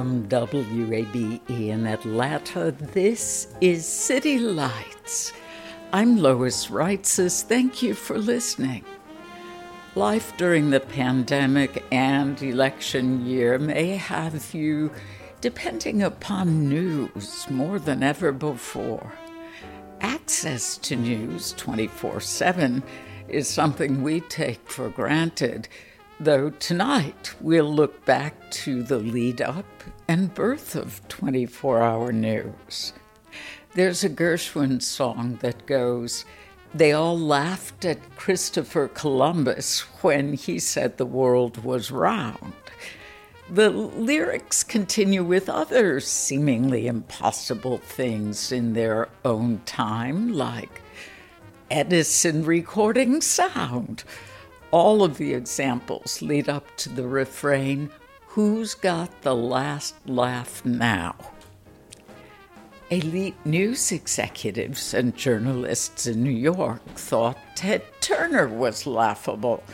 From WABE in Atlanta, this is City Lights. I'm Lois Reitzes. Thank you for listening. Life during the pandemic and election year may have you depending upon news more than ever before. Access to news 24 7 is something we take for granted though tonight we'll look back to the lead up and birth of 24 hour news. There's a Gershwin song that goes, They all laughed at Christopher Columbus when he said the world was round. The lyrics continue with other seemingly impossible things in their own time, like Edison recording sound all of the examples lead up to the refrain Who's got the last laugh now? Elite news executives and journalists in New York thought Ted Turner was laughable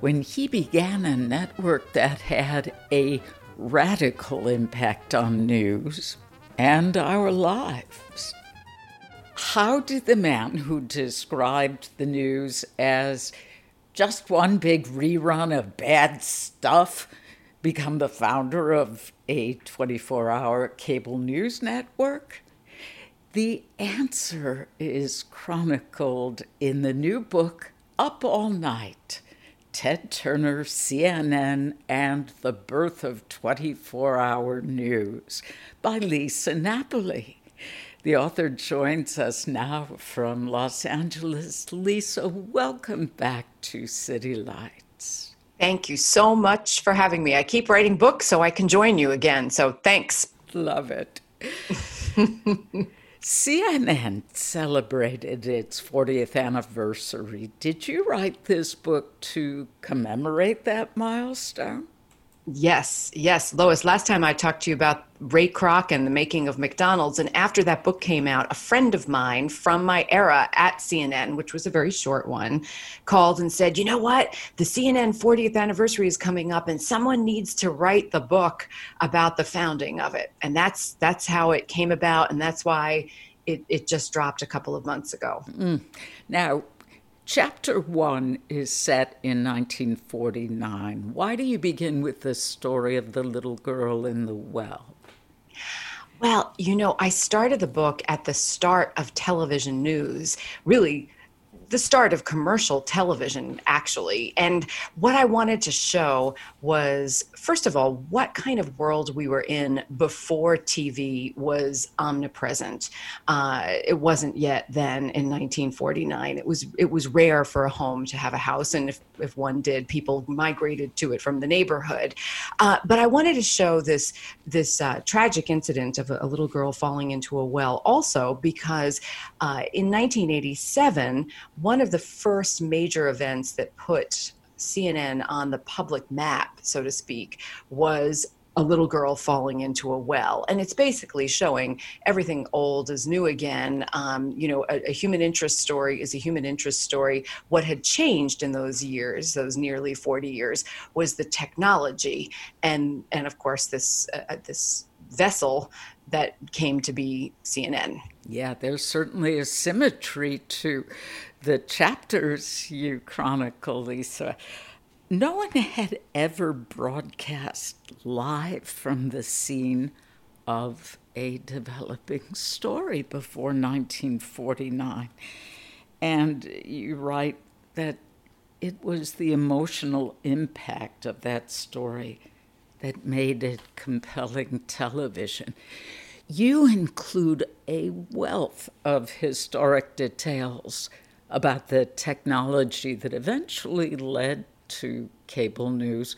when he began a network that had a radical impact on news and our lives. How did the man who described the news as just one big rerun of bad stuff become the founder of a 24 hour cable news network? The answer is chronicled in the new book, Up All Night Ted Turner, CNN, and the Birth of 24 Hour News by Lisa Napoli. The author joins us now from Los Angeles. Lisa, welcome back to City Lights. Thank you so much for having me. I keep writing books so I can join you again. So thanks. Love it. CNN celebrated its 40th anniversary. Did you write this book to commemorate that milestone? Yes, yes. Lois, last time I talked to you about Ray Kroc and the making of McDonald's. And after that book came out, a friend of mine from my era at CNN, which was a very short one, called and said, You know what? The CNN 40th anniversary is coming up, and someone needs to write the book about the founding of it. And that's that's how it came about, and that's why it, it just dropped a couple of months ago. Mm. Now, Chapter one is set in 1949. Why do you begin with the story of the little girl in the well? Well, you know, I started the book at the start of television news, really the start of commercial television, actually. And what I wanted to show was, first of all, what kind of world we were in before TV was omnipresent. Uh, it wasn't yet then in 1949. It was it was rare for a home to have a house, and if, if one did, people migrated to it from the neighborhood. Uh, but I wanted to show this this uh, tragic incident of a, a, little girl falling into a well, also because uh, in 1987 one of the first major events that put CNN on the public map, so to speak, was a little girl falling into a well. And it's basically showing everything old is new again. Um, you know, a, a, human interest story is a human interest story. What had changed in those years, those nearly 40 years, was the technology. And, and of course, this, uh, this vessel that came to be CNN. Yeah, there's certainly a symmetry to the chapters you chronicle, Lisa, no one had ever broadcast live from the scene of a developing story before 1949. And you write that it was the emotional impact of that story that made it compelling television. You include a wealth of historic details about the technology that eventually led to cable news.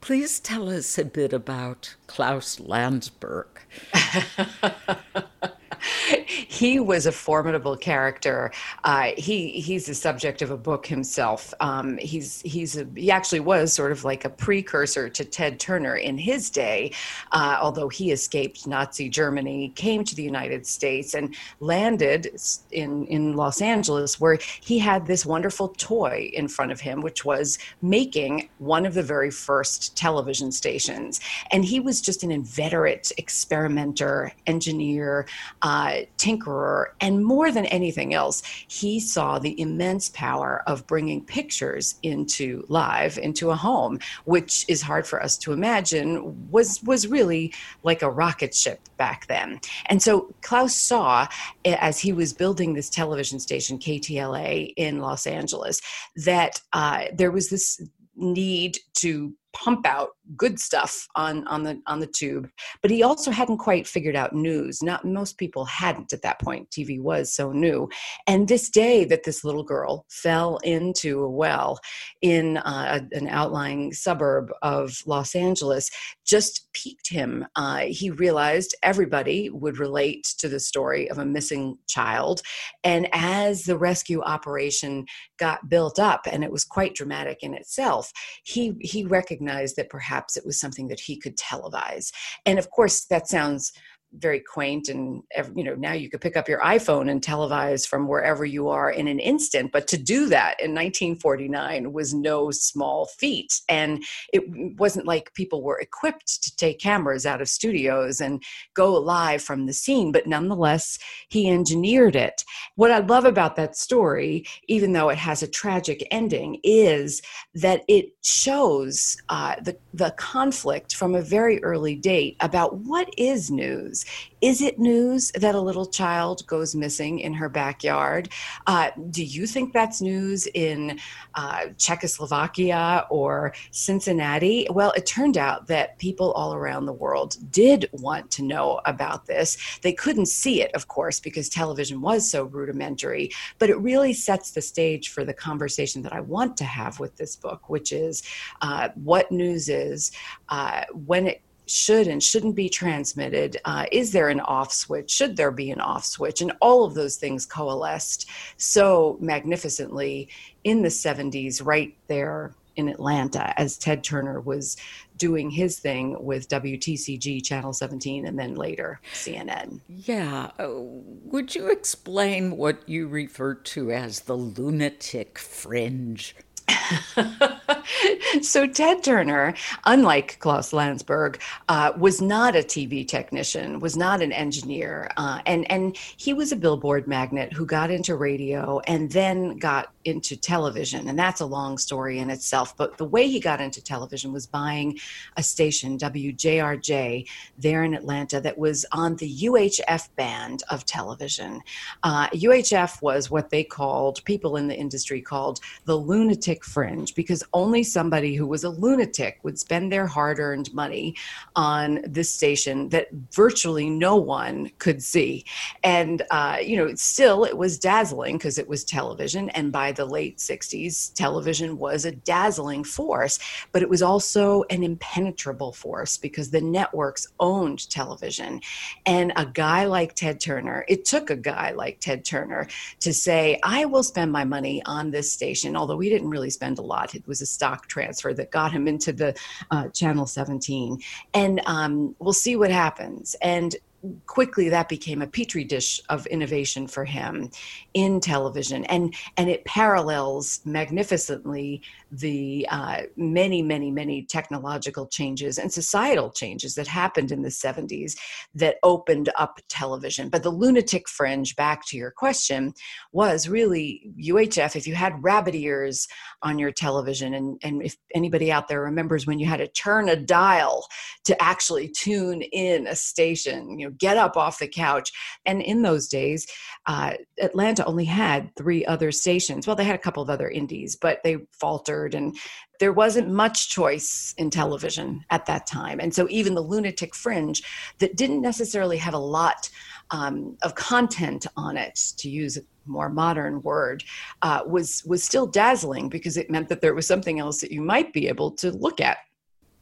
Please tell us a bit about Klaus Landsberg. he was a formidable character. Uh, he he's the subject of a book himself. Um, he's he's a, he actually was sort of like a precursor to Ted Turner in his day, uh, although he escaped Nazi Germany, came to the United States, and landed in in Los Angeles, where he had this wonderful toy in front of him, which was making one of the very first television stations, and he was just an inveterate experimenter, engineer. Uh, tinkerer, and more than anything else, he saw the immense power of bringing pictures into live into a home, which is hard for us to imagine was was really like a rocket ship back then. And so Klaus saw as he was building this television station KTLA in Los Angeles that uh, there was this need to pump out good stuff on on the on the tube but he also hadn't quite figured out news. Not most people hadn't at that point. Tv was so new. And this day that this little girl fell into a well in uh, an outlying suburb of los angeles just piqued him. Uh, he realized everybody would relate to the story of a missing child. And as the rescue operation got built up and it was quite dramatic in itself he he recognized that perhaps it was something that he could televise. And of course that sounds very quaint and you know now you could pick up your iphone and televise from wherever you are in an instant but to do that in 1949 was no small feat. And it wasn't like people were equipped to take cameras out of studios and go live from the scene but nonetheless he engineered it. What i love about that story even though it has a tragic ending is that it shows uh, the, the conflict from a very early date about what is news is it news that a little child goes missing in her backyard? Uh, do you think that's news in uh, Czechoslovakia or Cincinnati? Well, it turned out that people all around the world did want to know about this. They couldn't see it, of course, because television was so rudimentary, but it really sets the stage for the conversation that I want to have with this book, which is uh, what news is, uh, when it should and shouldn't be transmitted? Uh, is there an off switch? Should there be an off switch? And all of those things coalesced so magnificently in the 70s, right there in Atlanta, as Ted Turner was doing his thing with WTCG Channel 17 and then later CNN. Yeah. Uh, would you explain what you refer to as the lunatic fringe? so Ted Turner, unlike Klaus Landsberg, uh, was not a TV technician, was not an engineer, uh, and and he was a billboard magnet who got into radio and then got into television, and that's a long story in itself. But the way he got into television was buying a station, WJRJ, there in Atlanta, that was on the UHF band of television. Uh, UHF was what they called people in the industry called the lunatic fringe because only somebody who was a lunatic would spend their hard earned money on this station that virtually no one could see. And, uh, you know, still it was dazzling because it was television. And by the late 60s, television was a dazzling force, but it was also an impenetrable force because the networks owned television. And a guy like Ted Turner, it took a guy like Ted Turner to say, I will spend my money on this station, although we didn't really spend a lot. It was a stock transfer that got him into the uh, Channel 17. And um, we'll see what happens. And quickly that became a petri dish of innovation for him in television and and it parallels magnificently the uh, many many many technological changes and societal changes that happened in the 70s that opened up television. But the lunatic fringe back to your question was really uhf if you had rabbit ears on your television and and if anybody out there remembers when you had to turn a dial to actually tune in a station you know get up off the couch. And in those days uh, atlanta only had three other stations. Well they had a couple of other indies but they faltered and there wasn't much choice in television at that time. And so even the lunatic fringe that didn't necessarily have a lot um, of content on it to use a more modern word uh, was was still dazzling because it meant that there was something else that you might be able to look at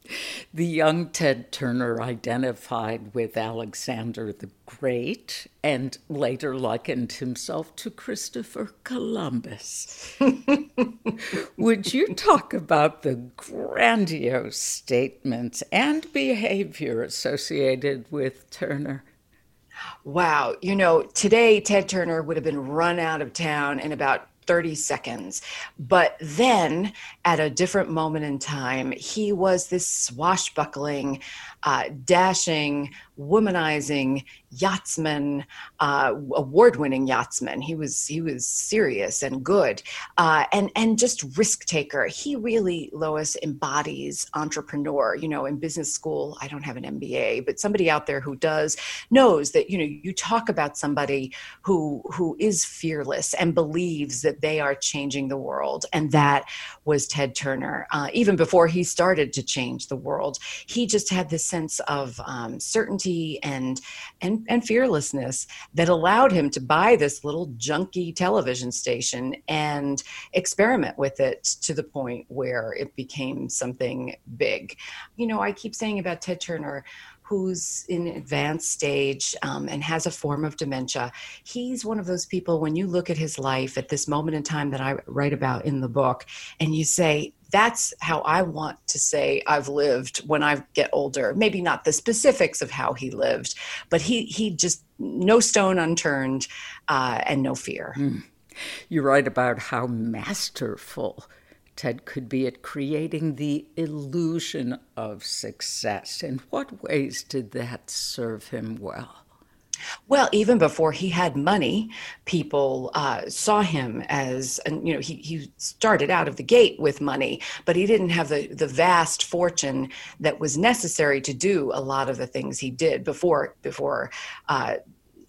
the young Ted Turner identified with Alexander the Great and later likened himself to Christopher Columbus. Would you talk about the grandiose statements and behavior associated with Turner? Wow. You know, today Ted Turner would have been run out of town in about 30 seconds. But then, at a different moment in time, he was this swashbuckling, uh, dashing, womanizing yachtsman, uh, award-winning yachtsman. He was he was serious and good, uh, and and just risk taker. He really, Lois, embodies entrepreneur. You know, in business school, I don't have an MBA, but somebody out there who does knows that you know you talk about somebody who who is fearless and believes that they are changing the world, and that was Ted Turner. Uh, even before he started to change the world, he just had this sense of um, certainty and and and fearlessness that allowed him to buy this little junky television station and experiment with it to the point where it became something big. You know, I keep saying about Ted Turner who's in advanced stage um, and has a form of dementia he's one of those people when you look at his life at this moment in time that i write about in the book and you say that's how I want to say I've lived when I get older. Maybe not the specifics of how he lived, but he he just no stone unturned uh, and no fear. Mm. You write about how masterful Ted could be at creating the illusion of success. In what ways did that serve him well? Well, even before he had money, people uh, saw him as, and you know, he, he started out of the gate with money, but he didn't have the, the vast fortune that was necessary to do a lot of the things he did before before uh,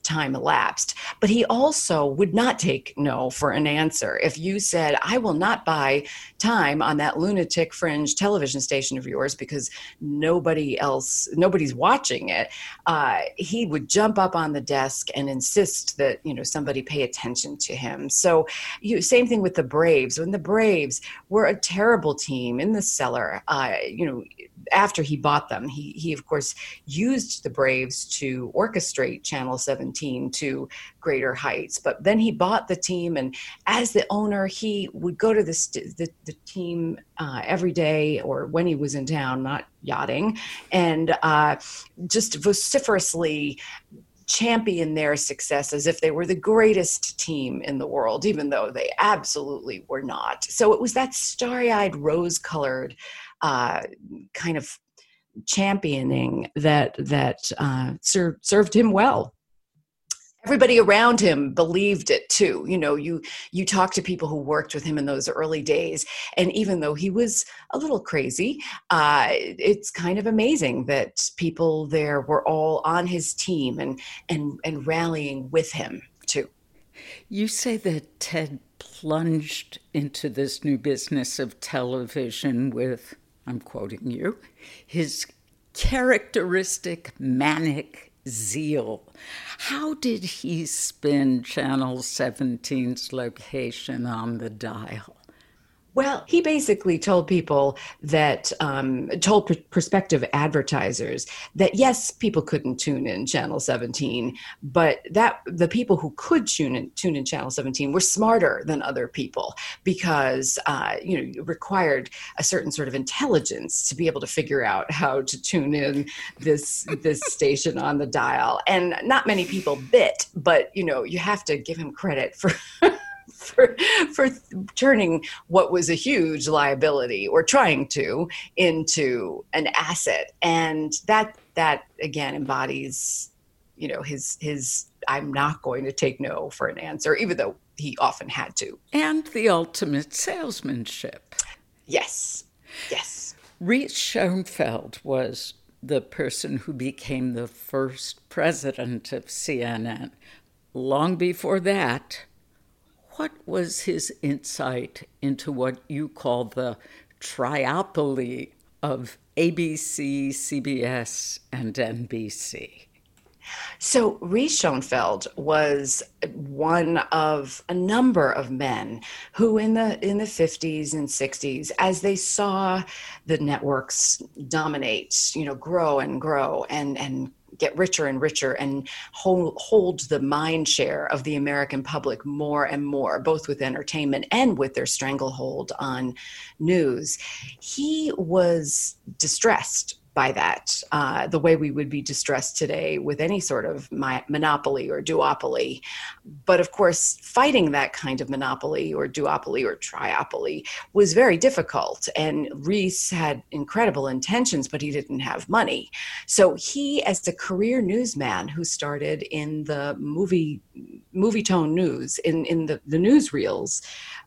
time elapsed. But he also would not take no for an answer. If you said, I will not buy time on that lunatic fringe television station of yours because nobody else, nobody's watching it, uh, he would jump up on the desk and insist that, you know, somebody pay attention to him. So, you, same thing with the Braves. When the Braves were a terrible team in the cellar, uh, you know, after he bought them, he, he of course used the Braves to orchestrate Channel 17 to greater heights. But then he bought the team, and as the owner, he would go to the, the, the team uh, every day or when he was in town, not yachting, and uh, just vociferously champion their success as if they were the greatest team in the world, even though they absolutely were not. So it was that starry eyed, rose colored uh, kind of championing that that uh, ser- served him well everybody around him believed it too you know you you talk to people who worked with him in those early days and even though he was a little crazy uh, it's kind of amazing that people there were all on his team and and and rallying with him too. You say that ted plunged into this new business of television with I'm quoting you, his characteristic manic zeal. How did he spin Channel 17's location on the dial? Well, he basically told people that, um, told pr- prospective advertisers that yes, people couldn't tune in Channel 17, but that the people who could tune in, tune in Channel 17 were smarter than other people because, uh, you know, required a certain sort of intelligence to be able to figure out how to tune in this this station on the dial. And not many people bit, but you know, you have to give him credit for. for for turning what was a huge liability or trying to into an asset. And that that again embodies you know his his i'm not going to take no for an answer even though he often had to. And the ultimate salesmanship. Yes. Yes. Reese schonfeld was the person who became the first president of cnn long before that what was his insight into what you call the triopoly of ABC, CBS, and NBC? So, Reese Schonfeld was one of a number of men who, in the in the 50s and 60s, as they saw the networks dominate, you know, grow and grow and and get richer and richer and hold, hold the mind share of the American public more and more, both with entertainment and with their stranglehold on news. He was distressed by that, uh, the way we would be distressed today with any sort of my, monopoly or duopoly. But of course, fighting that kind of monopoly or duopoly or triopoly was very difficult. And Reese had incredible intentions, but he didn't have money. So he, as a career newsman who started in the movie Movietone news in in the the newsreels,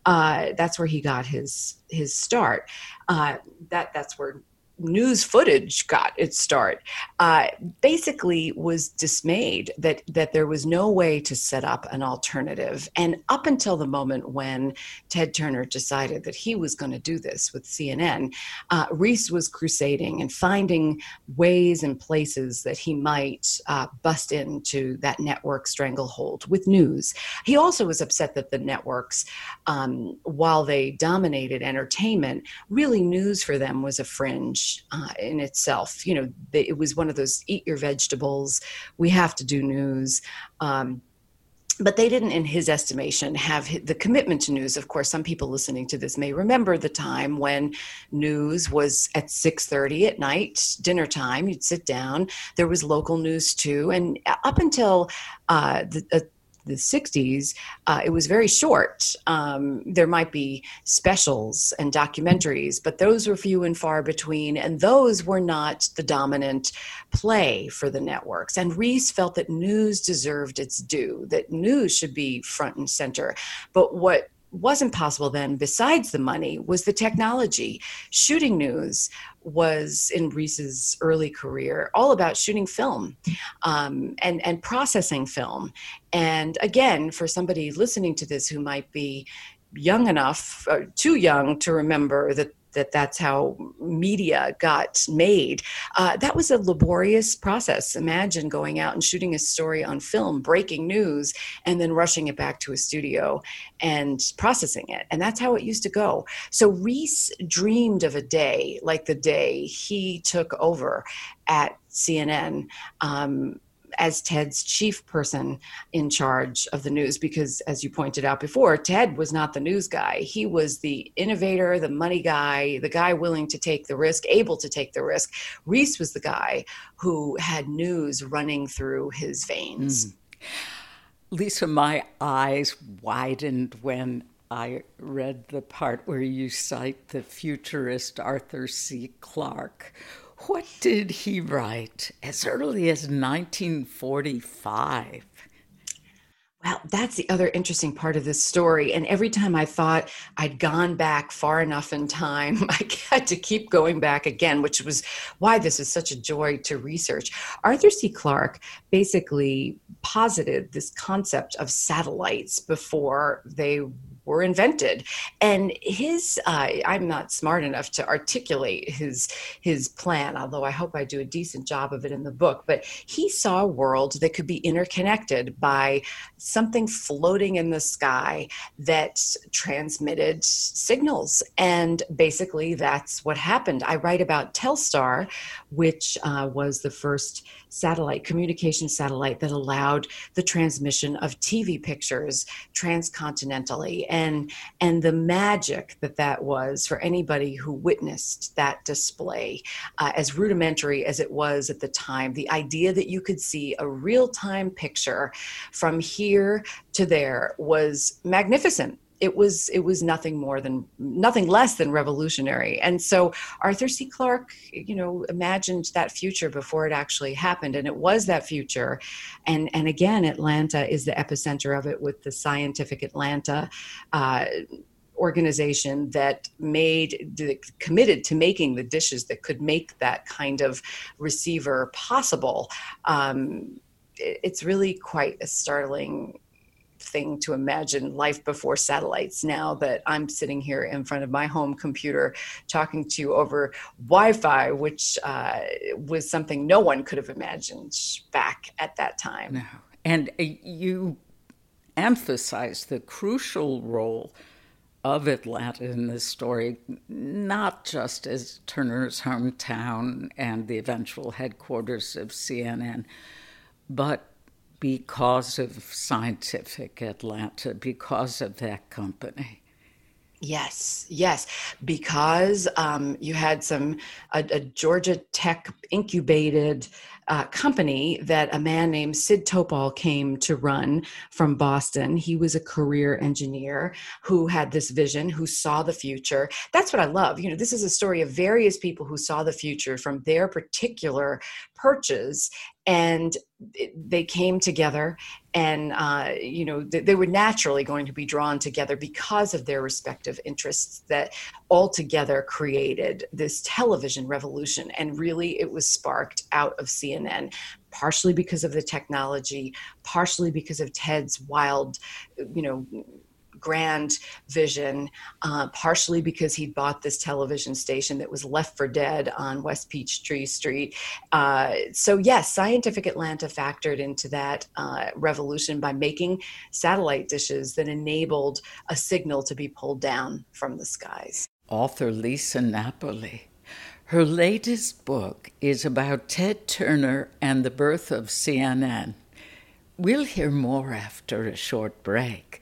uh, that's where he got his his start. Uh, that that's where news footage got its start uh, basically was dismayed that that there was no way to set up an alternative. And up until the moment when ted turner decided that he was going to do this with cnn uh, reese was crusading and finding ways and places that he might uh, bust into that network stranglehold with news. He also was upset that the networks um, while they dominated entertainment really news for them was a fringe uh, in itself. You know, it was one of those eat your vegetables. We have to do news. Um, but they didn't in his estimation have the commitment to news of course some people listening to this may remember the time when news was at 6.30 at night dinner time you'd sit down there was local news too and up until uh, the, uh, the 60s, uh, it was very short. Um, there might be specials and documentaries, but those were few and far between, and those were not the dominant play for the networks. And Reese felt that news deserved its due, that news should be front and center. But what wasn't possible then, besides the money, was the technology. Shooting news was in Reese's early career all about shooting film um, and and processing film. And again, for somebody listening to this who might be young enough, uh, too young to remember that that that's how media got made. Uh, that was a laborious process. Imagine going out and shooting a story on film, breaking news, and then rushing it back to a studio and processing it. And that's how it used to go. So Reese dreamed of a day like the day he took over at CNN. Um, as Ted's chief person in charge of the news because as you pointed out before Ted was not the news guy he was the innovator the money guy the guy willing to take the risk able to take the risk Reese was the guy who had news running through his veins mm. Lisa my eyes widened when I read the part where you cite the futurist Arthur C. Clarke what did he write as early as 1945? Well, that's the other interesting part of this story. And every time I thought I'd gone back far enough in time, I had to keep going back again, which was why this is such a joy to research. Arthur C. Clarke basically posited this concept of satellites before they were invented. And his, uh, I'm not smart enough to articulate his his plan, although I hope I do a decent job of it in the book. But he saw a world that could be interconnected by something floating in the sky that transmitted signals, and basically that's what happened. I write about Telstar, which uh, was the first satellite communication satellite that allowed the transmission of TV pictures transcontinentally and and the magic that that was for anybody who witnessed that display uh, as rudimentary as it was at the time. The idea that you could see a real-time picture from here to there was magnificent it was it was nothing more than nothing less than revolutionary. And so arthur c. Clarke you know imagined that future before it actually happened and it was that future. And and again atlanta is the epicenter of it with the scientific atlanta uh, organization that made committed to making the dishes that could make that kind of receiver possible. Um, it's really quite a startling thing to imagine life before satellites now that I'm sitting here in front of my home computer talking to you over Wi Fi, which uh, was something no one could have imagined back at that time. No. And uh, you emphasize the crucial role of Atlanta in this story, not just as Turner's hometown and the eventual headquarters of CNN, but because of Scientific Atlanta, because of that company. Yes, yes, because um, you had some a, a, Georgia Tech incubated uh, company that a man named Sid Topol came to run from Boston. He was a career engineer who had this vision, who saw the future. That's what I love. You know, this is a story of various people who saw the future from their particular perches and they came together and uh, you know they were naturally going to be drawn together because of their respective interests that altogether created this television revolution. And really it was sparked out of cnn partially because of the technology partially because of ted's wild you know grand vision, uh, partially because he bought this television station that was left for dead on West Peachtree Street. Uh, so, yes, Scientific Atlanta factored into that uh, revolution by making satellite dishes that enabled a signal to be pulled down from the skies. Author Lisa Napoli. Her latest book is about Ted Turner and the birth of CNN. We'll hear more after a short break.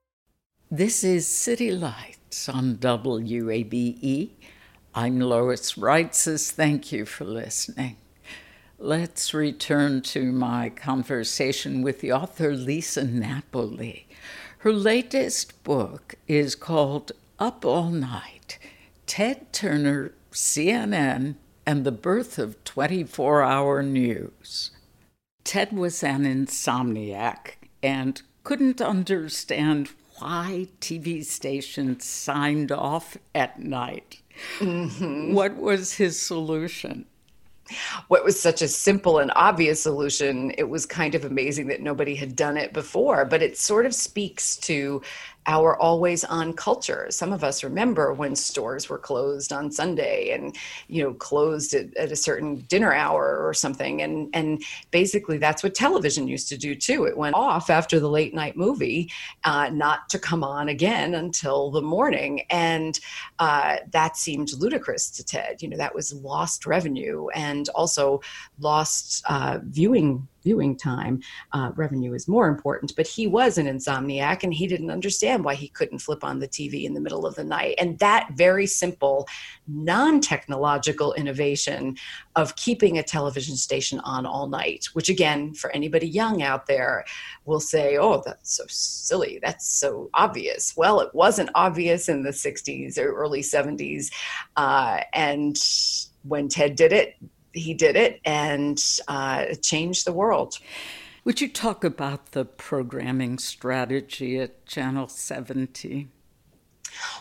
This is City Lights on WABE. I'm Lois Reitzes. Thank you for listening. Let's return to my conversation with the author Lisa Napoli. Her latest book is called Up All Night Ted Turner, CNN, and the Birth of 24 Hour News. Ted was an insomniac and couldn't understand why TV stations signed off at night. Mm-hmm. What was his solution? What was such a simple and obvious solution, it was kind of amazing that nobody had done it before, but it sort of speaks to our always on culture. Some of us remember when stores were closed on Sunday and, you know, closed at, at a certain dinner hour or something. And, and basically that's what television used to do too. It went off after the late night movie, uh, not to come on again until the morning. And uh, that seemed ludicrous to Ted. You know, that was lost revenue and also lost uh, viewing viewing time. Uh, revenue is more important, but he was an insomniac and he didn't understand why he couldn't flip on the TV in the middle of the night. And that very simple, non technological innovation of keeping a television station on all night, which again, for anybody young out there, will say, oh, that's so silly. That's so obvious. Well, it wasn't obvious in the 60s or early 70s. Uh, and when Ted did it, he did it and uh, changed the world. Would you talk about the programming strategy at Channel 70?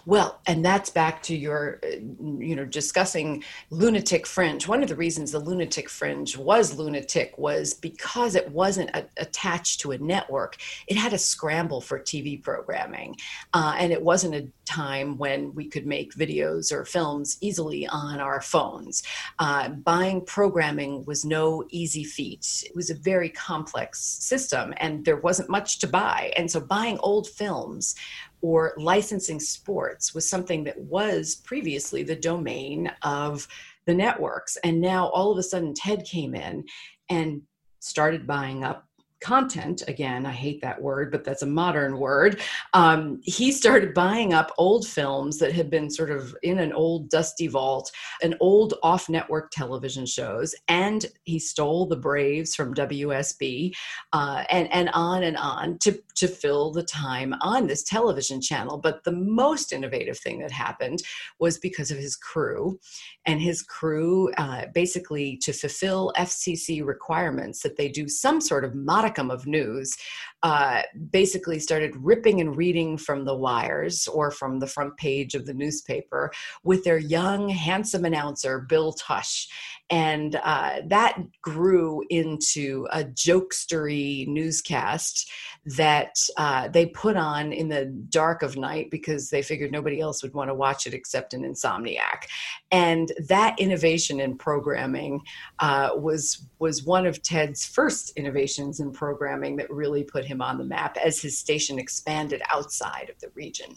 Well, and that's back to your, uh, you know, discussing lunatic fringe. One of the reasons the lunatic fringe was lunatic was because it wasn't a, attached to a network. It had a scramble for TV programming, uh, and it wasn't a time when we could make videos or films easily on our phones. Uh, buying programming was no easy feat. It was a very complex system, and there wasn't much to buy. And so, buying old films or licensing sports was something that was previously the domain of the networks. And now all of a sudden, Ted came in and started buying up content again i hate that word but that's a modern word. Um, he started buying up old films that had been sort of in an old dusty vault an old off-network television shows and he stole the braves from wsb uh, and and on and on to to fill the time on this television channel. But the most innovative thing that happened was because of his crew and his crew uh, basically to fulfill fcc requirements that they do some sort of modicum modicum of news, uh, basically started ripping and reading from the wires or from the front page of the newspaper with their young, handsome announcer, Bill Tush. And uh, that grew into a jokestery newscast that uh, they put on in the dark of night because they figured nobody else would want to watch it except an insomniac. And that innovation in programming uh, was was one of Ted's first innovations in programming that really put him on the map as his station expanded outside of the region.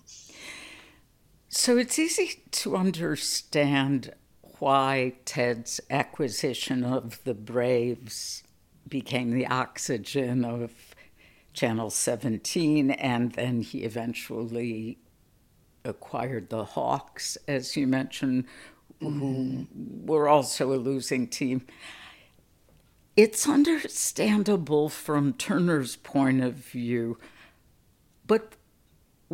So it's easy to understand why Ted's acquisition of the Braves became the oxygen of Channel 17, and then he eventually acquired the Hawks, as you mentioned, mm-hmm. who were also a losing team. It's understandable from Turner's point of view, but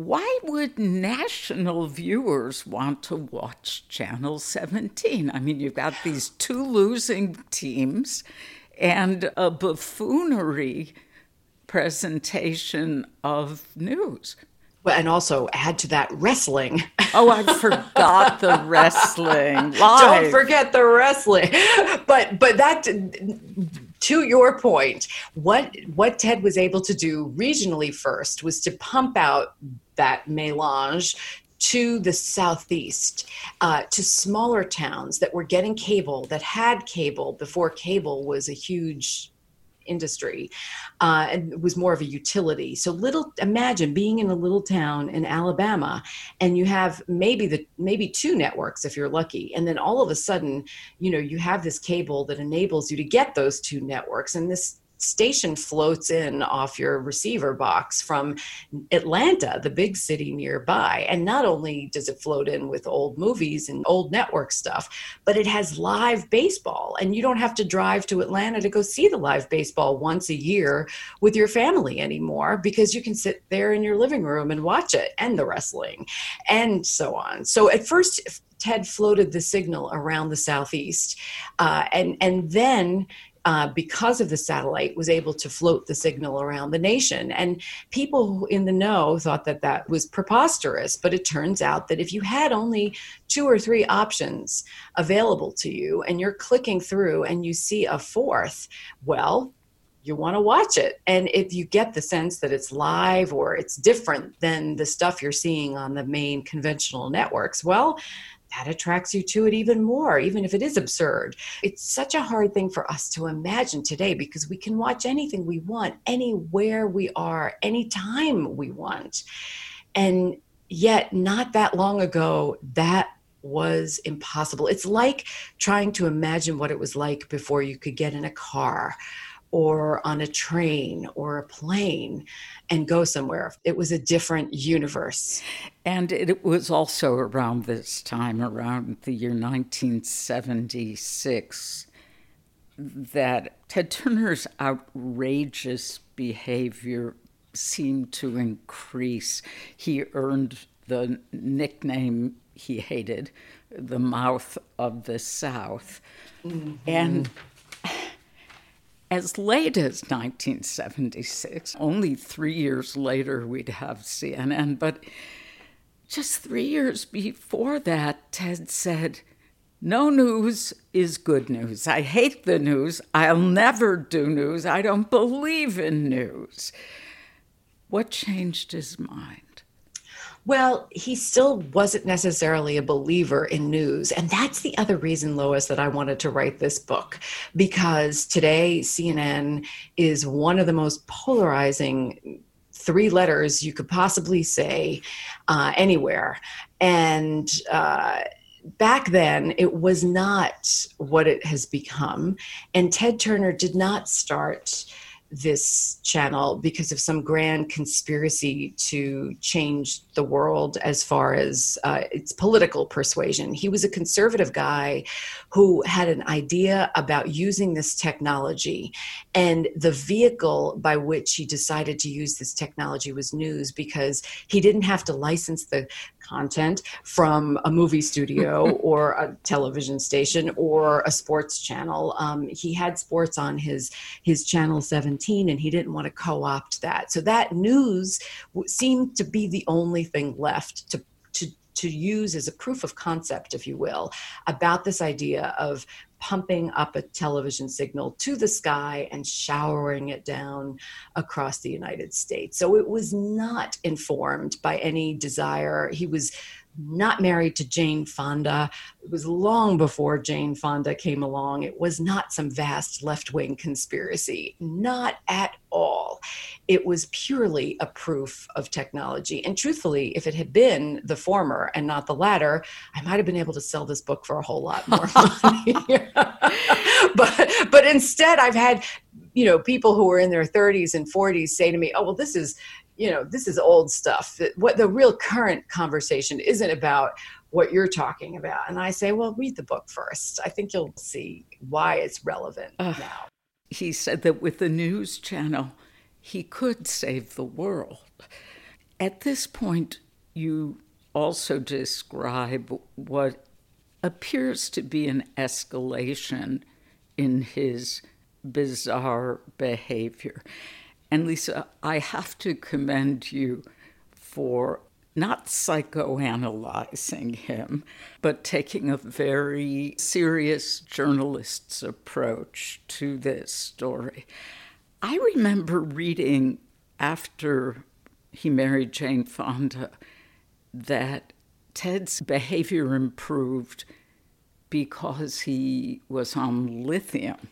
why would national viewers want to watch Channel 17? I mean, you've got these two losing teams and a buffoonery presentation of news. Well, and also add to that wrestling. Oh, I forgot the wrestling. Live. Don't forget the wrestling. But but that to your point, what what Ted was able to do regionally first was to pump out that melange to the southeast, uh, to smaller towns that were getting cable, that had cable before cable was a huge industry uh, and was more of a utility. So little imagine being in a little town in alabama and you have maybe the maybe two networks if you're lucky. And then all of a sudden you know you have this cable that enables you to get those two networks. And this station floats in off your receiver box from Atlanta, the big city nearby. And not only does it float in with old movies and old network stuff, but it has live baseball. And you don't have to drive to Atlanta to go see the live baseball once a year with your family anymore because you can sit there in your living room and watch it and the wrestling and so on. So at first, Ted floated the signal around the southeast, uh, and and then uh, because of the satellite, was able to float the signal around the nation. And people in the know thought that that was preposterous. But it turns out that if you had only two or three options available to you and you're clicking through and you see a fourth, well, you want to watch it. And if you get the sense that it's live or it's different than the stuff you're seeing on the main conventional networks, well, that attracts you to it even more, even if it is absurd. It's such a hard thing for us to imagine today because we can watch anything we want, anywhere we are, anytime we want. And yet, not that long ago, that was impossible. It's like trying to imagine what it was like before you could get in a car or on a train or a plane and go somewhere. It was a different universe. And it was also around this time, around the year 1976, that Ted Turner's outrageous behavior seemed to increase. He earned the nickname he hated, the mouth of the South. Mm-hmm. And as late as 1976. Only three years later, we'd have CNN. But just three years before that, Ted said, No news is good news. I hate the news. I'll never do news. I don't believe in news. What changed his mind? Well, he still wasn't necessarily a believer in news. And that's the other reason, Lois, that I wanted to write this book. Because today, CNN is one of the most polarizing three letters you could possibly say uh, anywhere. And, uh, back then it was not what it has become and ted turner did not start this channel because of some grand conspiracy to change the world as far as uh, its political persuasion. He was a conservative guy who had an idea about using this technology, and the vehicle by which he decided to use this technology was news because he didn't have to license the content from a movie studio or a television station or a sports channel. Um, he had sports on his his channel 17, and he didn't want to co-opt that. So that news seemed to be the only thing left to to to use as a proof of concept, if you will, about this idea of pumping up a television signal to the sky and showering it down across the United States. So it was not informed by any desire. He was not married to Jane Fonda. It was long before Jane Fonda came along. It was not some vast left wing conspiracy, not at all. It was purely a proof of technology. And truthfully, if it had been the former and not the latter, I might have been able to sell this book for a whole lot more money. but but instead I've had you know people who were in their 30s and 40s say to me, "Oh, well this is you know this is old stuff. What the real current conversation isn't about what you're talking about. And i say well read the book first. I think you'll see why it's relevant uh, now. He said that with the news channel he could save the world. At this point you also describe what appears to be an escalation in his bizarre behavior and Lisa, I have to commend you for not psychoanalyzing him, but taking a very serious journalist's approach to this story. I remember reading after he married Jane Fonda that Ted's behavior improved because he was on lithium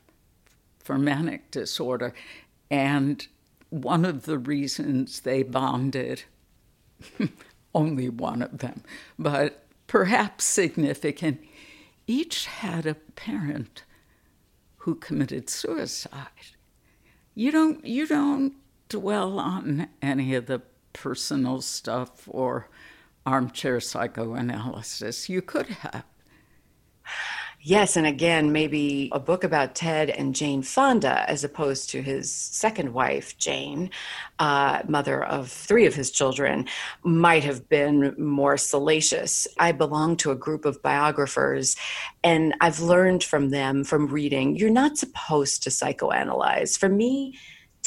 for manic disorder. And one of the reasons they bonded, only one of them, but perhaps significant, each had a parent who committed suicide. You don't you don't dwell on any of the personal stuff or armchair psychoanalysis. You could have. Yes, and again, maybe a book about Ted and Jane Fonda as opposed to his second wife, Jane, uh, mother of three of his children, might have been more salacious. I belong to a group of biographers, and I've learned from them from reading you're not supposed to psychoanalyze. For me,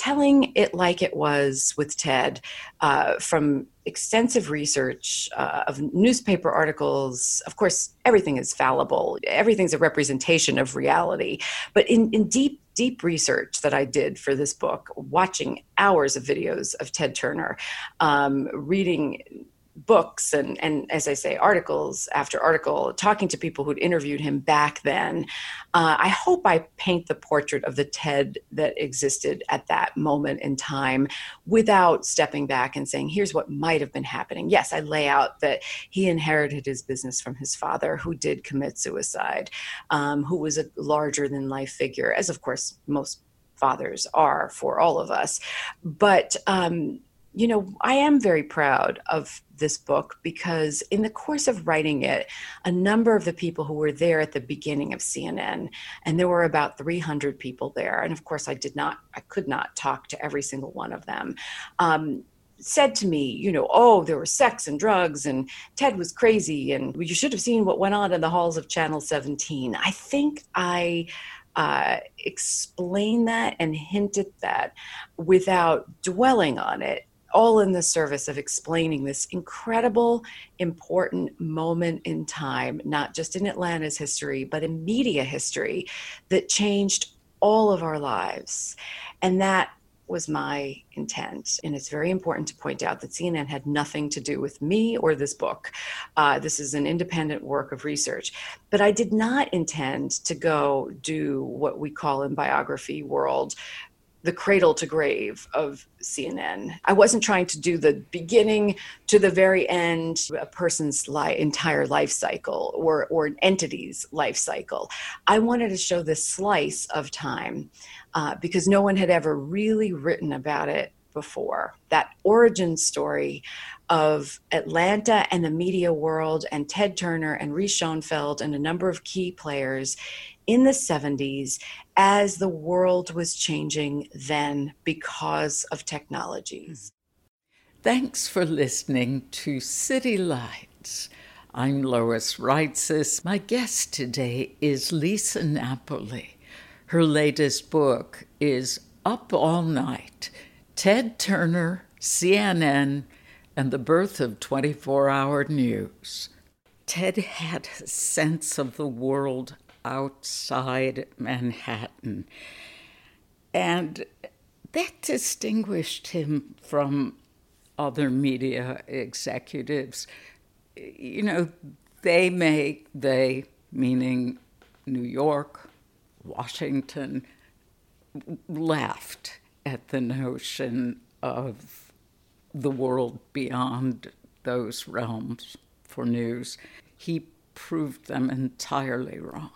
telling it like it was with Ted uh, from extensive research uh, of newspaper articles. Of course, everything is fallible, everything's a representation of reality. But in, in deep, deep research that I did for this book, watching hours of videos of Ted Turner, um, reading books and, and as I say, articles after article, talking to people who'd interviewed him back then, uh, I hope I paint the portrait of the Ted that existed at that moment in time without stepping back and saying, here's what might have been happening. Yes, I lay out that he inherited his business from his father, who did commit suicide, um, who was a larger than life figure, as of course most fathers are for all of us. But um, you know, I am very proud of this book because in the course of writing it, a number of the people who were there at the beginning of CNN, and there were about 300 people there, and of course, I did not, I could not talk to every single one of them. Um, said to me, you know, oh, there was sex and drugs, and Ted was crazy, and you should have seen what went on in the halls of Channel 17. I think I uh, explained that and hinted that without dwelling on it all in the service of explaining this incredible, important moment in time, not just in Atlanta's history, but in media history that changed all of our lives. And that was my intent. And it's very important to point out that CNN had nothing to do with me or this book. Uh, this is an independent work of research. But I did not intend to go do what we call in biography world the cradle to grave of CNN. I wasn't trying to do the beginning to the very end, a person's li- entire life cycle or, or an entity's life cycle. I wanted to show this slice of time uh, because no one had ever really written about it before. That origin story of Atlanta and the media world and Ted Turner and Reese Schonfeld and a number of key players in the 70s as the world was changing then because of technologies. Thanks for listening to City Lights. I'm Lois Reitzes. My guest today is Lisa Napoli. Her latest book is Up All Night Ted Turner, CNN, and the Birth of 24 Hour News. Ted had a sense of the world outside Manhattan. And that distinguished him from other media executives. You know, they make, they, meaning New York, Washington, laughed at the notion of the world beyond those realms for news. He proved them entirely wrong.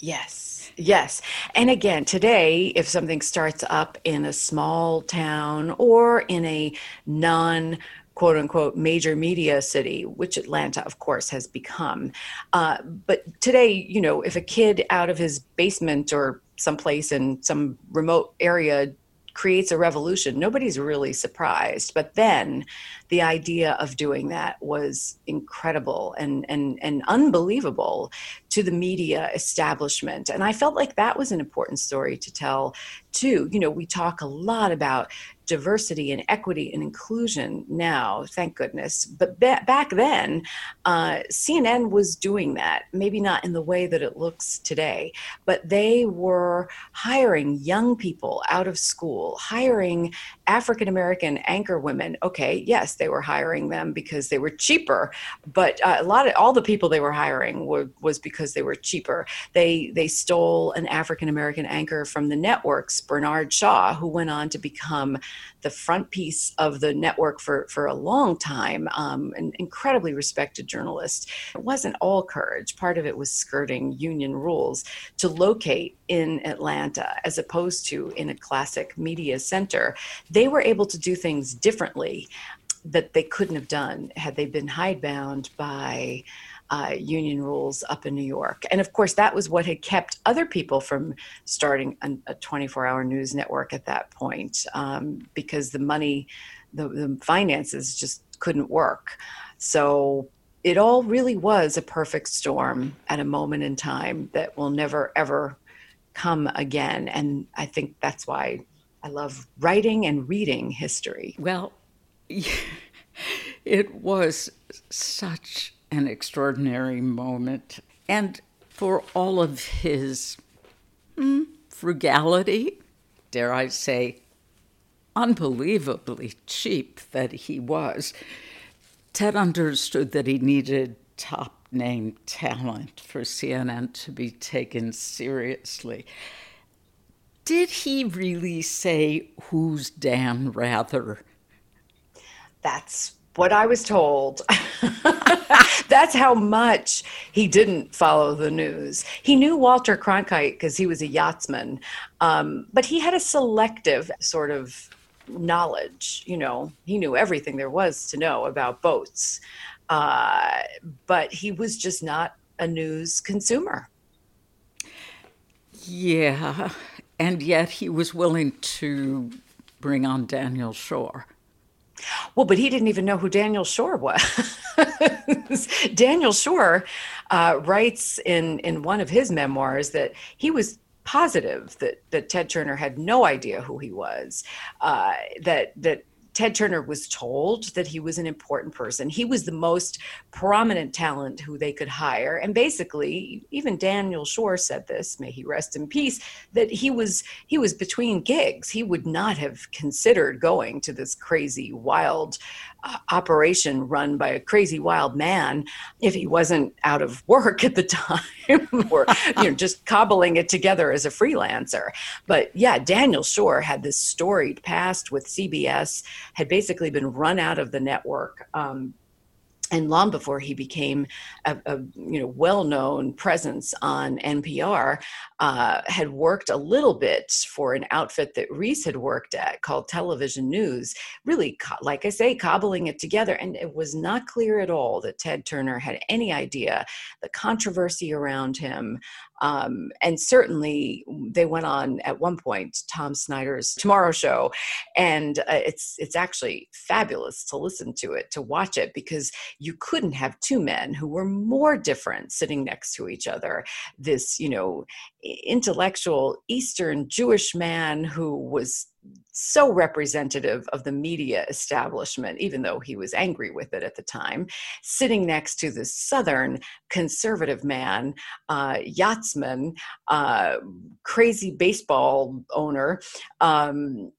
Yes, yes. And again, today, if something starts up in a small town or in a non quote unquote major media city, which Atlanta, of course, has become. Uh, but today, you know, if a kid out of his basement or someplace in some remote area creates a revolution, nobody's really surprised. But then the idea of doing that was incredible and, and, and unbelievable to the media establishment. And I felt like that was an important story to tell too. You know, we talk a lot about diversity and equity and inclusion now, thank goodness. But ba- back then, uh, CNN was doing that, maybe not in the way that it looks today, but they were hiring young people out of school, hiring African American anchor women. Okay, yes, they were hiring them because they were cheaper, but uh, a lot of all the people they were hiring were, was because they were cheaper. They they stole an African American anchor from the networks, Bernard Shaw, who went on to become the front piece of the network for, for a long time, um, an incredibly respected journalist. It wasn't all courage. Part of it was skirting union rules to locate in Atlanta as opposed to in a classic media center. They were able to do things differently that they couldn't have done had they been hidebound by uh, union rules up in New York. And of course, that was what had kept other people from starting a 24 hour news network at that point um, because the money, the, the finances just couldn't work. So it all really was a perfect storm at a moment in time that will never, ever come again. And I think that's why I love writing and reading history. Well, it was such an extraordinary moment. And for all of his mm, frugality, dare I say, unbelievably cheap that he was, Ted understood that he needed top name talent for CNN to be taken seriously. Did he really say, Who's Dan Rather? That's what I was told. That's how much he didn't follow the news. He knew Walter Cronkite because he was a yachtsman, um, but he had a selective sort of knowledge. You know, he knew everything there was to know about boats, uh, but he was just not a news consumer. Yeah, and yet he was willing to bring on Daniel Schorr. Well, but he didn't even know who Daniel Schorr was. Daniel Schorr uh, writes in in one of his memoirs that he was positive that that Ted Turner had no idea who he was. Uh, that that Ted Turner was told that he was an important person. He was the most prominent talent who they could hire. And basically, even Daniel Schorr said this, may he rest in peace, that he was he was between gigs. He would not have considered going to this crazy wild operation run by a crazy wild man if he wasn't out of work at the time or you know just cobbling it together as a freelancer. But yeah Daniel Schorr had this storied past with cbs had basically been run out of the network um, and long before he became a, a you know well-known presence on NPR, uh, had worked a little bit for an outfit that Reese had worked at called Television News. Really, co- like I say, cobbling it together, and it was not clear at all that Ted Turner had any idea the controversy around him, um, and certainly, they went on at one point Tom Snyder's Tomorrow Show, and uh, it's it's actually fabulous to listen to it, to watch it, because you couldn't have two men who were more different sitting next to each other. This, you know, intellectual Eastern Jewish man who was so representative of the media establishment, even though he was angry with it at the time, sitting next to the Southern conservative man, uh, yachtsman, uh, crazy baseball owner. Um,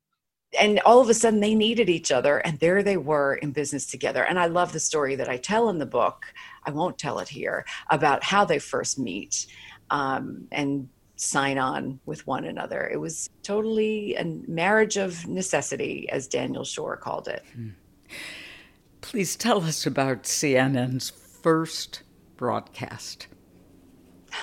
and all of a sudden they needed each other and there they were in business together and i love the story that i tell in the book i won't tell it here about how they first meet um, and sign on with one another. It was totally a marriage of necessity, as Daniel Schorr called it. Hmm. Please tell us about CNN's first broadcast.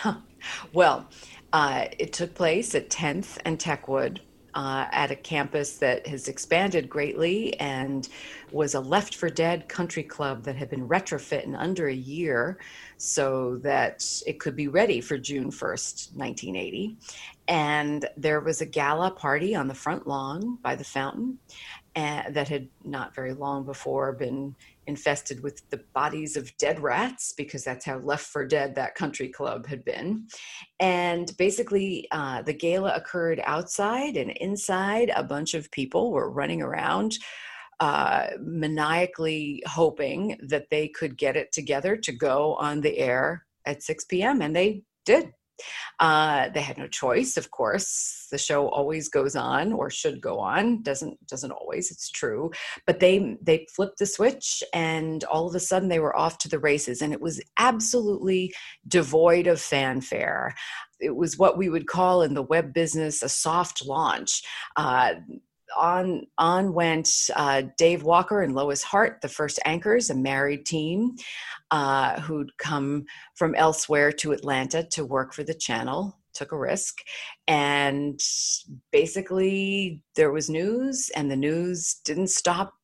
well, uh, it took place at 10th and Techwood uh, at a campus that has expanded greatly and was a Left for Dead country club that had been retrofit in under a year so that it could be ready for June 1st, 1980. And there was a gala party on the front lawn by the fountain and, that had not very long before been infested with the bodies of dead rats because that's how left for dead that country club had been and basically uh, the gala occurred outside and inside a bunch of people were running around uh, maniacally hoping that they could get it together to go on the air at 6 p.m. And they did. Uh, they had no choice, of course. The show always goes on, or should go on. doesn't doesn't always. It's true, but they they flipped the switch, and all of a sudden they were off to the races, and it was absolutely devoid of fanfare. It was what we would call in the web business a soft launch. Uh, on on went uh, Dave Walker and Lois Hart, the first anchors, a married team uh, who'd come from elsewhere to Atlanta to work for the channel. Took a risk, and basically there was news, and the news didn't stop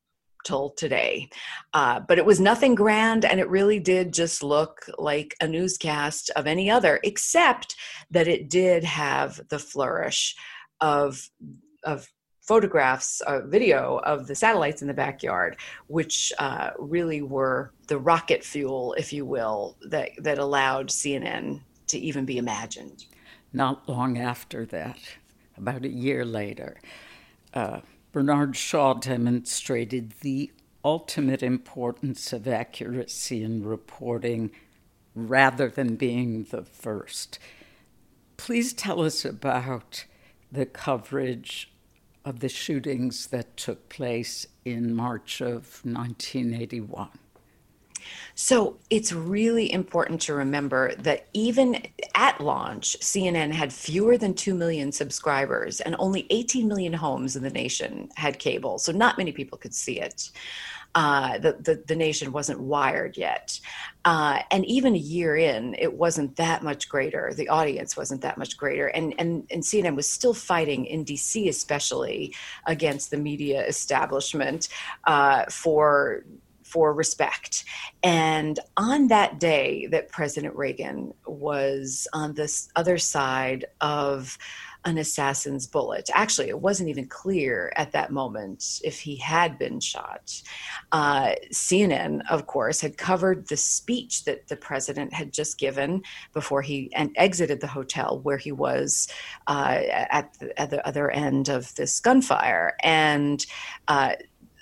till today. Uh, but it was nothing grand, and it really did just look like a newscast of any other, except that it did have the flourish of of photographs, video of the satellites in the backyard, which uh, really were the rocket fuel, if you will, that, that allowed CNN to even be imagined. Not long after that, about a year later, uh, Bernard Shaw demonstrated the ultimate importance of accuracy in reporting rather than being the first. Please tell us about the coverage of the shootings that took place in March of 1981. So it's really important to remember that even at launch, CNN had fewer than 2 million subscribers and only 18 million homes in the nation had cable. So not many people could see it. Uh, the, the, the nation wasn't wired yet. Uh, and even a year in, it wasn't that much greater. The audience wasn't that much greater. And, and, and CNN was still fighting in DC, especially against the media establishment uh, for for respect. And on that day that President Reagan was on this other side of an assassin's bullet. Actually, it wasn't even clear at that moment if he had been shot. Uh, CNN, of course, had covered the speech that the president had just given before he and exited the hotel where he was uh, at, the, at the other end of this gunfire. And uh,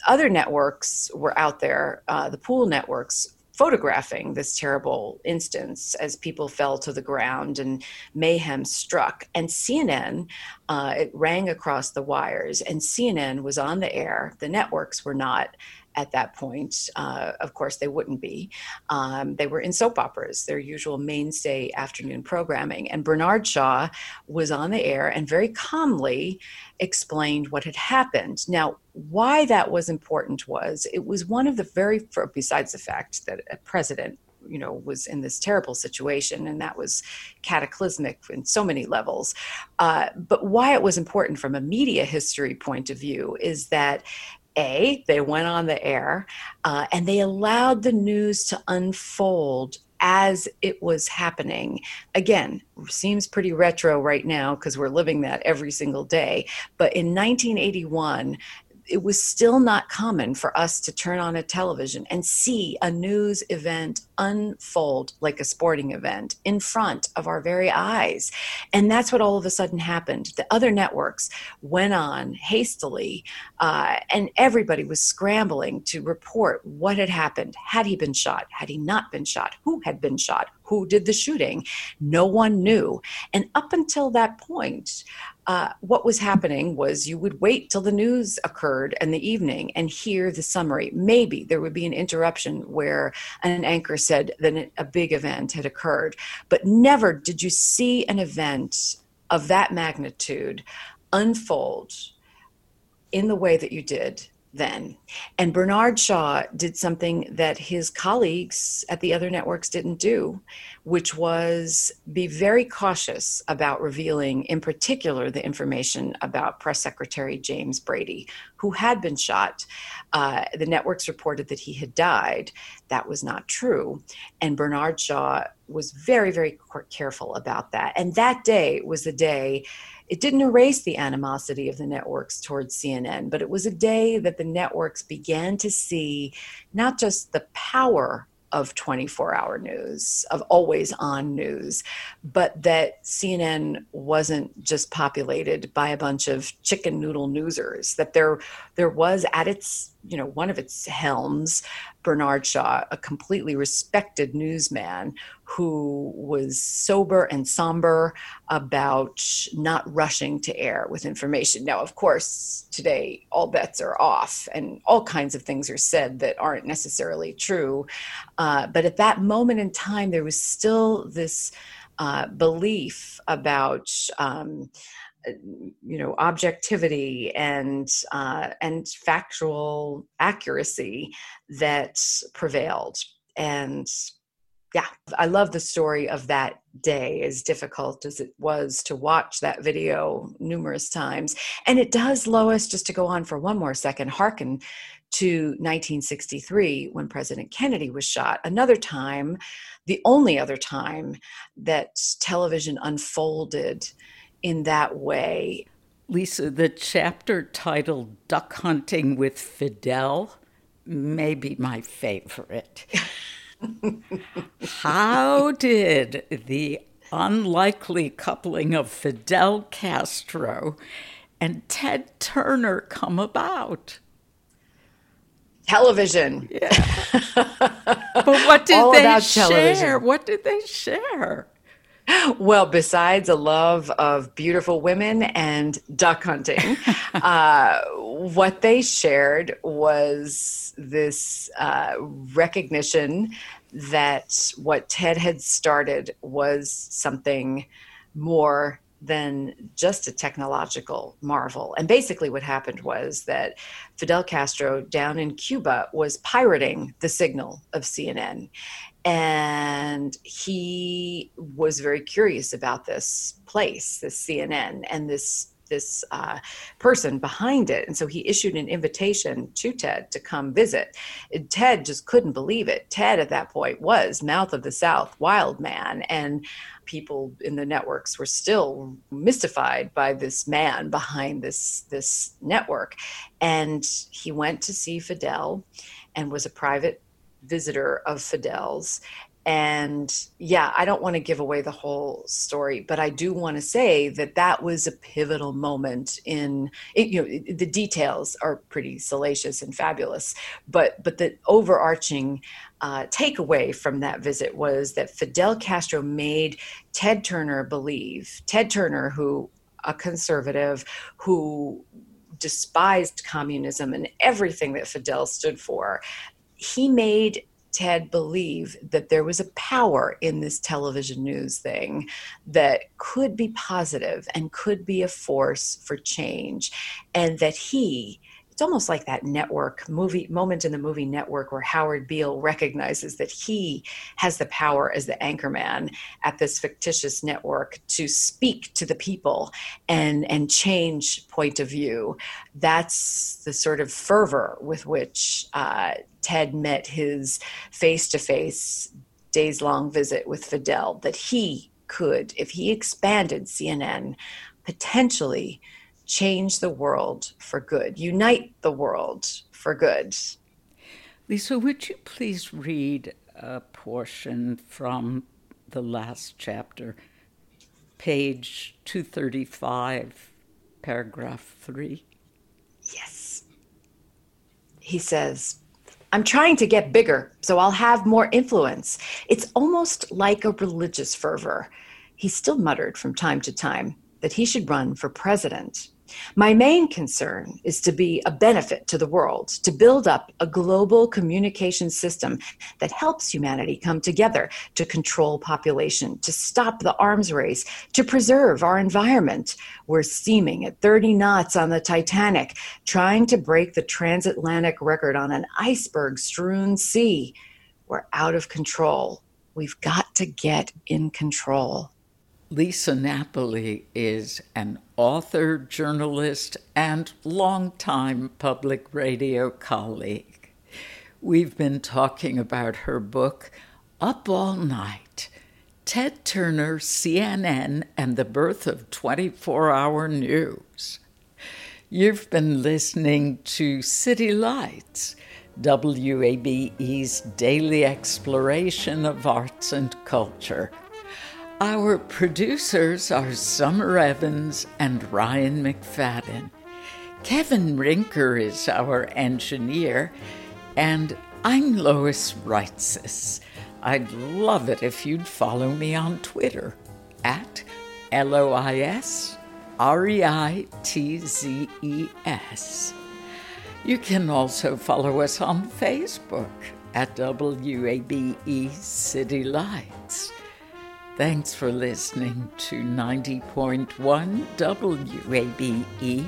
other networks were out there, uh, the pool networks photographing this terrible instance as people fell to the ground and mayhem struck. And CNN, uh, it rang across the wires, and CNN was on the air. The networks were not at that point. Uh, of course, they wouldn't be. Um, they were in soap operas, their usual mainstay afternoon programming. And Bernard Shaw was on the air and very calmly explained what had happened. Now, why that was important was it was one of the very, besides the fact that a president you know was in this terrible situation and that was cataclysmic in so many levels uh, but why it was important from a media history point of view is that a, they went on the air uh, and they allowed the news to unfold as it was happening. Again, seems pretty retro right now because we're living that every single day. But in 1981, it was still not common for us to turn on a television and see a news event unfold like a sporting event in front of our very eyes. And that's what all of a sudden happened. The other networks went on hastily, uh, and everybody was scrambling to report what had happened. Had he been shot? Had he not been shot? Who had been shot? Who did the shooting? No one knew. And up until that point, uh, what was happening was you would wait till the news occurred in the evening and hear the summary. Maybe there would be an interruption where an anchor said that a big event had occurred, but never did you see an event of that magnitude unfold in the way that you did then. And Bernard Shaw did something that his colleagues at the other networks didn't do, which was be very cautious about revealing, in particular, the information about Press Secretary James Brady, who had been shot. Uh, the networks reported that he had died. That was not true. And Bernard Shaw was very, very careful about that. And that day was the day it didn't erase the animosity of the networks towards CNN, but it was a day that the networks began to see not just the power of 24 hour news, of always on news, but that CNN wasn't just populated by a bunch of chicken noodle newsers, that there, there was at its, you know, one of its helms, Bernard Shaw, a completely respected newsman who was sober and somber about not rushing to air with information. Now, of course, today all bets are off and all kinds of things are said that aren't necessarily true. Uh, but at that moment in time, there was still this uh, belief about. Um, you know objectivity and uh, and factual accuracy that prevailed and yeah, I love the story of that day, as difficult as it was to watch that video numerous times. And it does, Lois, just to go on for one more second, hearken to 1963 when President Kennedy was shot. Another time, the only other time that television unfolded in that way. Lisa, the chapter titled Duck Hunting with Fidel may be my favorite. How did the unlikely coupling of Fidel Castro and Ted Turner come about? Television. Yeah. but what did All they share? television. What did they share? Well, besides a love of beautiful women and duck hunting, uh, what they shared was this uh, recognition that what Ted had started was something more than just a technological marvel. And basically, what happened was that Fidel Castro down in Cuba was pirating the signal of CNN. And he was very curious about this place, this CNN, and this this uh, person behind it. And so he issued an invitation to Ted to come visit. And Ted just couldn't believe it. Ted, at that point, was mouth of the South, wild man. And people in the networks were still mystified by this man behind this, this network. And he went to see Fidel and was a private visitor of Fidel's. And yeah i don't want to give away the whole story but i do want to say that that was a pivotal moment in it, you know it- the details are pretty salacious and fabulous but but the overarching uh, takeaway from that visit was that fidel castro made ted turner believe ted turner who a conservative who despised communism and everything that fidel stood for he made Ted believe that there was a power in this television news thing that could be positive and could be a force for change, and that he it's almost like that network movie moment in the movie network where Howard Beale recognizes that he has the power as the anchorman at this fictitious network to speak to the people and and change point of view. That's the sort of fervor with which uh, Ted met his face to face days long visit with Fidel. That he could, if he expanded CNN, potentially change the world for good, unite the world for good. Lisa, would you please read a portion from the last chapter, page 235, paragraph 3? Yes. He says, I'm trying to get bigger, so I'll have more influence. It's almost like a religious fervor. He still muttered from time to time that he should run for president. My main concern is to be a benefit to the world, to build up a global communication system that helps humanity come together to control population, to stop the arms race, to preserve our environment. We're steaming at 30 knots on the Titanic, trying to break the transatlantic record on an iceberg strewn sea. We're out of control. We've got to get in control. Lisa Napoli is an author, journalist, and longtime public radio colleague. We've been talking about her book, Up All Night Ted Turner, CNN, and the Birth of 24 Hour News. You've been listening to City Lights, WABE's daily exploration of arts and culture. Our producers are Summer Evans and Ryan McFadden. Kevin Rinker is our engineer, and I'm Lois Reitzes. I'd love it if you'd follow me on Twitter at L O I S R E I T Z E S. You can also follow us on Facebook at WABE City Lights. Thanks for listening to 90.1 WABE,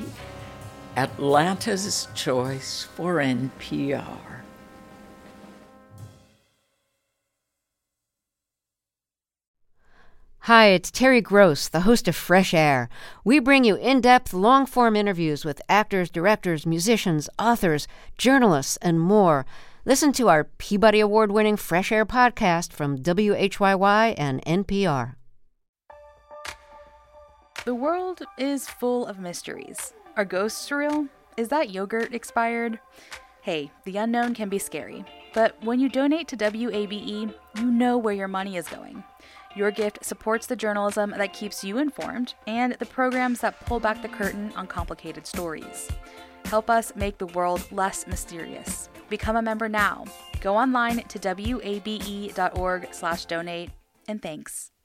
Atlanta's Choice for NPR. Hi, it's Terry Gross, the host of Fresh Air. We bring you in depth, long form interviews with actors, directors, musicians, authors, journalists, and more. Listen to our Peabody Award winning Fresh Air podcast from WHYY and NPR. The world is full of mysteries. Are ghosts real? Is that yogurt expired? Hey, the unknown can be scary, but when you donate to WABE, you know where your money is going. Your gift supports the journalism that keeps you informed and the programs that pull back the curtain on complicated stories. Help us make the world less mysterious Become a member now. Go online to wabe.org/donate and thanks.